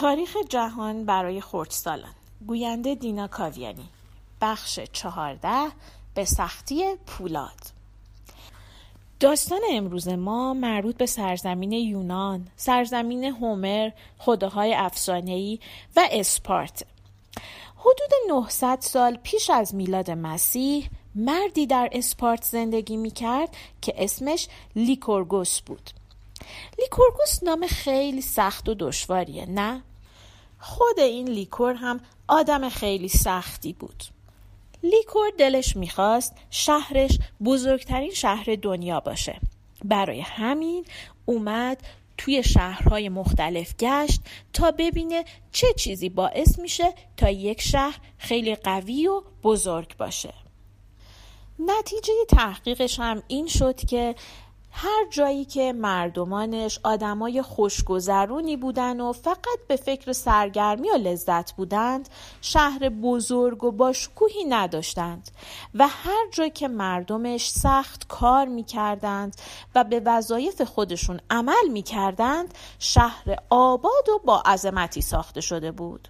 تاریخ جهان برای خردسالان گوینده دینا کاویانی بخش چهارده به سختی پولاد داستان امروز ما مربوط به سرزمین یونان، سرزمین هومر، خداهای افسانه‌ای و اسپارت. حدود 900 سال پیش از میلاد مسیح مردی در اسپارت زندگی می کرد که اسمش لیکورگوس بود. لیکورگوس نام خیلی سخت و دشواریه نه؟ خود این لیکور هم آدم خیلی سختی بود. لیکور دلش می‌خواست شهرش بزرگترین شهر دنیا باشه. برای همین اومد توی شهرهای مختلف گشت تا ببینه چه چیزی باعث میشه تا یک شهر خیلی قوی و بزرگ باشه. نتیجه تحقیقش هم این شد که هر جایی که مردمانش آدمای خوشگذرونی بودن و فقط به فکر سرگرمی و لذت بودند شهر بزرگ و باشکوهی نداشتند و هر جایی که مردمش سخت کار می‌کردند و به وظایف خودشون عمل می‌کردند شهر آباد و با عظمتی ساخته شده بود.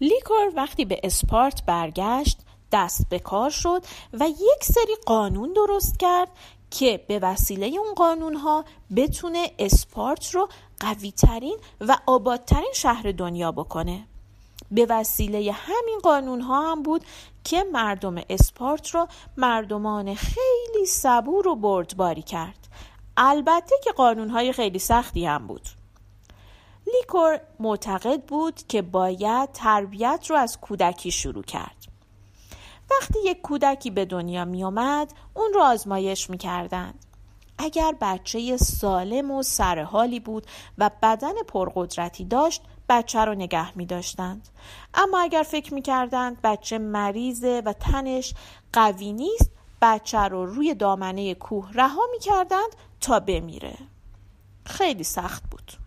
لیکور وقتی به اسپارت برگشت دست به کار شد و یک سری قانون درست کرد که به وسیله اون قانون ها بتونه اسپارت رو قوی ترین و آبادترین شهر دنیا بکنه. به وسیله همین قانون ها هم بود که مردم اسپارت رو مردمان خیلی صبور و بردباری کرد. البته که قانون های خیلی سختی هم بود. لیکور معتقد بود که باید تربیت رو از کودکی شروع کرد. وقتی یک کودکی به دنیا می آمد اون رو آزمایش می کردند. اگر بچه سالم و سرحالی بود و بدن پرقدرتی داشت بچه رو نگه می داشتند. اما اگر فکر می کردند بچه مریضه و تنش قوی نیست بچه رو روی دامنه کوه رها می کردند تا بمیره. خیلی سخت بود.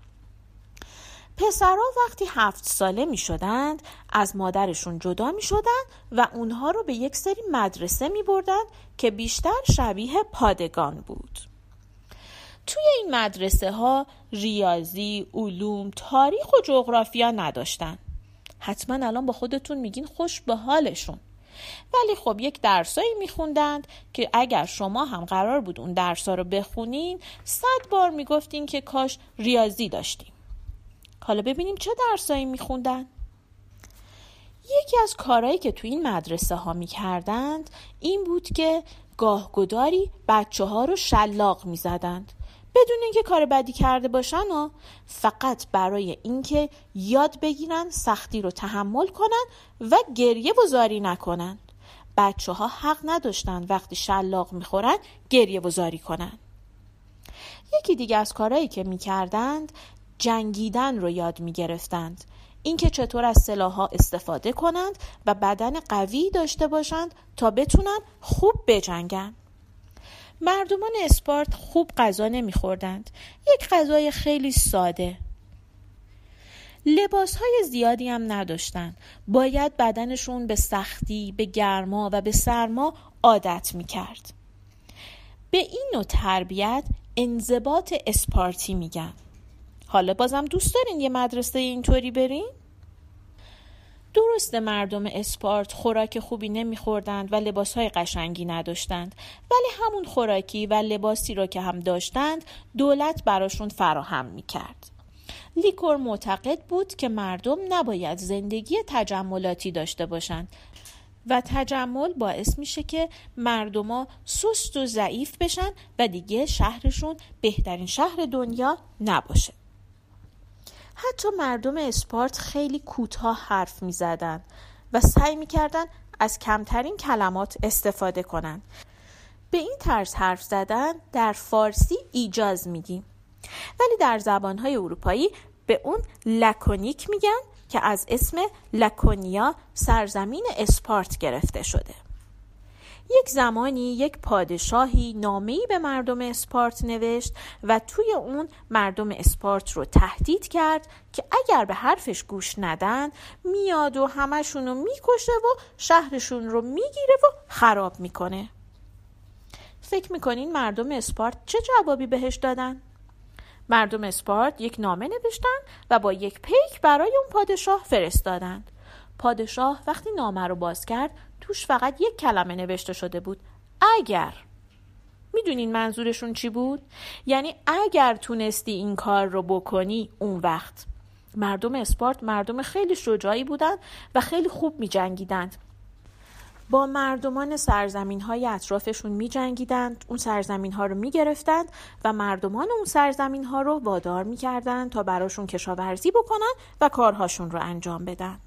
پسرها وقتی هفت ساله می شدند از مادرشون جدا می شدند و اونها رو به یک سری مدرسه می بردند که بیشتر شبیه پادگان بود. توی این مدرسه ها ریاضی، علوم، تاریخ و جغرافیا نداشتن. حتما الان با خودتون میگین خوش به حالشون. ولی خب یک درسایی میخوندند که اگر شما هم قرار بود اون درسا رو بخونین صد بار می‌گفتین که کاش ریاضی داشتیم. حالا ببینیم چه درسایی میخوندن. یکی از کارهایی که تو این مدرسه ها می‌کردند این بود که گاهگداری بچه ها رو شلاق می‌زدند. بدون اینکه کار بدی کرده باشن و فقط برای اینکه یاد بگیرن سختی رو تحمل کنن و گریه وزاری نکنن. بچه ها حق نداشتند وقتی شلاق می‌خورن گریه وزاری کنن. یکی دیگه از کارهایی که می‌کردند جنگیدن رو یاد می گرفتند. اینکه چطور از سلاحها استفاده کنند و بدن قوی داشته باشند تا بتونن خوب بجنگن. مردمان اسپارت خوب غذا نمیخوردند. یک غذای خیلی ساده. لباس های زیادی هم نداشتن. باید بدنشون به سختی، به گرما و به سرما عادت می کرد. به این نوع تربیت انضباط اسپارتی میگن. حالا بازم دوست دارین یه مدرسه اینطوری برین؟ درست مردم اسپارت خوراک خوبی نمیخوردند و لباسهای قشنگی نداشتند ولی همون خوراکی و لباسی را که هم داشتند دولت براشون فراهم می‌کرد. لیکور معتقد بود که مردم نباید زندگی تجملاتی داشته باشند و تجمل باعث میشه که مردما سست و ضعیف بشن و دیگه شهرشون بهترین شهر دنیا نباشه. حتی مردم اسپارت خیلی کوتاه حرف می زدن و سعی می کردن از کمترین کلمات استفاده کنند. به این طرز حرف زدن در فارسی ایجاز میگیم ولی در زبانهای اروپایی به اون لکونیک میگن که از اسم لکونیا سرزمین اسپارت گرفته شده یک زمانی یک پادشاهی نامه‌ای به مردم اسپارت نوشت و توی اون مردم اسپارت رو تهدید کرد که اگر به حرفش گوش ندن میاد و همشون رو می‌کشه و شهرشون رو می‌گیره و خراب می‌کنه فکر می‌کنین مردم اسپارت چه جوابی بهش دادن؟ مردم اسپارت یک نامه نوشتن و با یک پیک برای اون پادشاه فرستادند پادشاه وقتی نامه رو باز کرد توش فقط یک کلمه نوشته شده بود اگر می‌دونین منظورشون چی بود؟ یعنی اگر تونستی این کار رو بکنی اون وقت مردم اسپارت مردم خیلی شجاعی بودند و خیلی خوب می جنگیدند. با مردمان سرزمین های اطرافشون می جنگیدند اون سرزمین ها رو می گرفتند و مردمان اون سرزمین ها رو وادار می کردند تا براشون کشاورزی بکنن و کارهاشون رو انجام بدن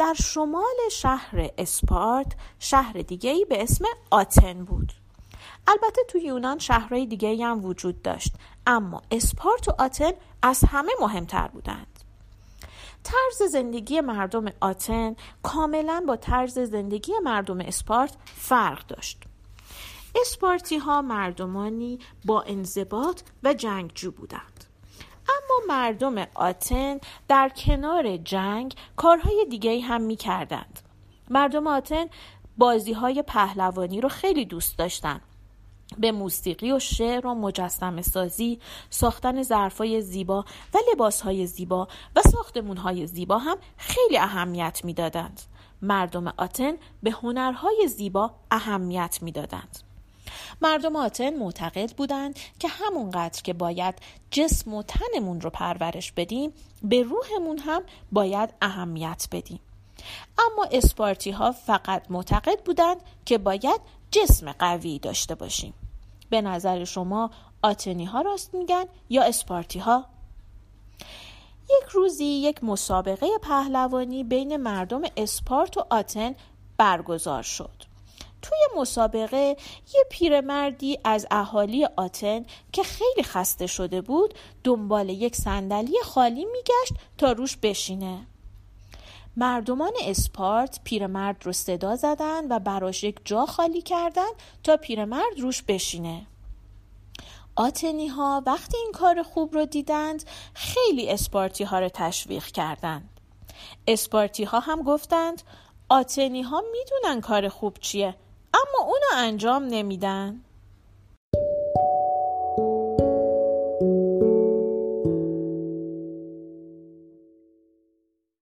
در شمال شهر اسپارت شهر دیگهی به اسم آتن بود. البته تو یونان شهرهای دیگه هم وجود داشت اما اسپارت و آتن از همه مهمتر بودند. طرز زندگی مردم آتن کاملا با طرز زندگی مردم اسپارت فرق داشت. اسپارتی ها مردمانی با انضباط و جنگجو بودند. اما مردم آتن در کنار جنگ کارهای دیگه هم می کردند. مردم آتن بازی های پهلوانی رو خیلی دوست داشتند به موسیقی و شعر و مجسم سازی ساختن ظرفای زیبا و لباسهای زیبا و ساختمونهای زیبا هم خیلی اهمیت می‌دادند. مردم آتن به هنرهای زیبا اهمیت می‌دادند. مردم آتن معتقد بودند که همونقدر که باید جسم و تنمون رو پرورش بدیم به روحمون هم باید اهمیت بدیم اما اسپارتی ها فقط معتقد بودند که باید جسم قوی داشته باشیم به نظر شما آتنی ها راست میگن یا اسپارتی ها؟ یک روزی یک مسابقه پهلوانی بین مردم اسپارت و آتن برگزار شد. توی مسابقه یه پیرمردی از اهالی آتن که خیلی خسته شده بود دنبال یک صندلی خالی میگشت تا روش بشینه. مردمان اسپارت پیرمرد رو صدا زدن و براش یک جا خالی کردن تا پیرمرد روش بشینه. آتنی ها وقتی این کار خوب رو دیدند خیلی اسپارتی ها رو تشویق کردند. اسپارتی ها هم گفتند آتنی ها می‌دونن کار خوب چیه. اما اونو انجام نمیدن.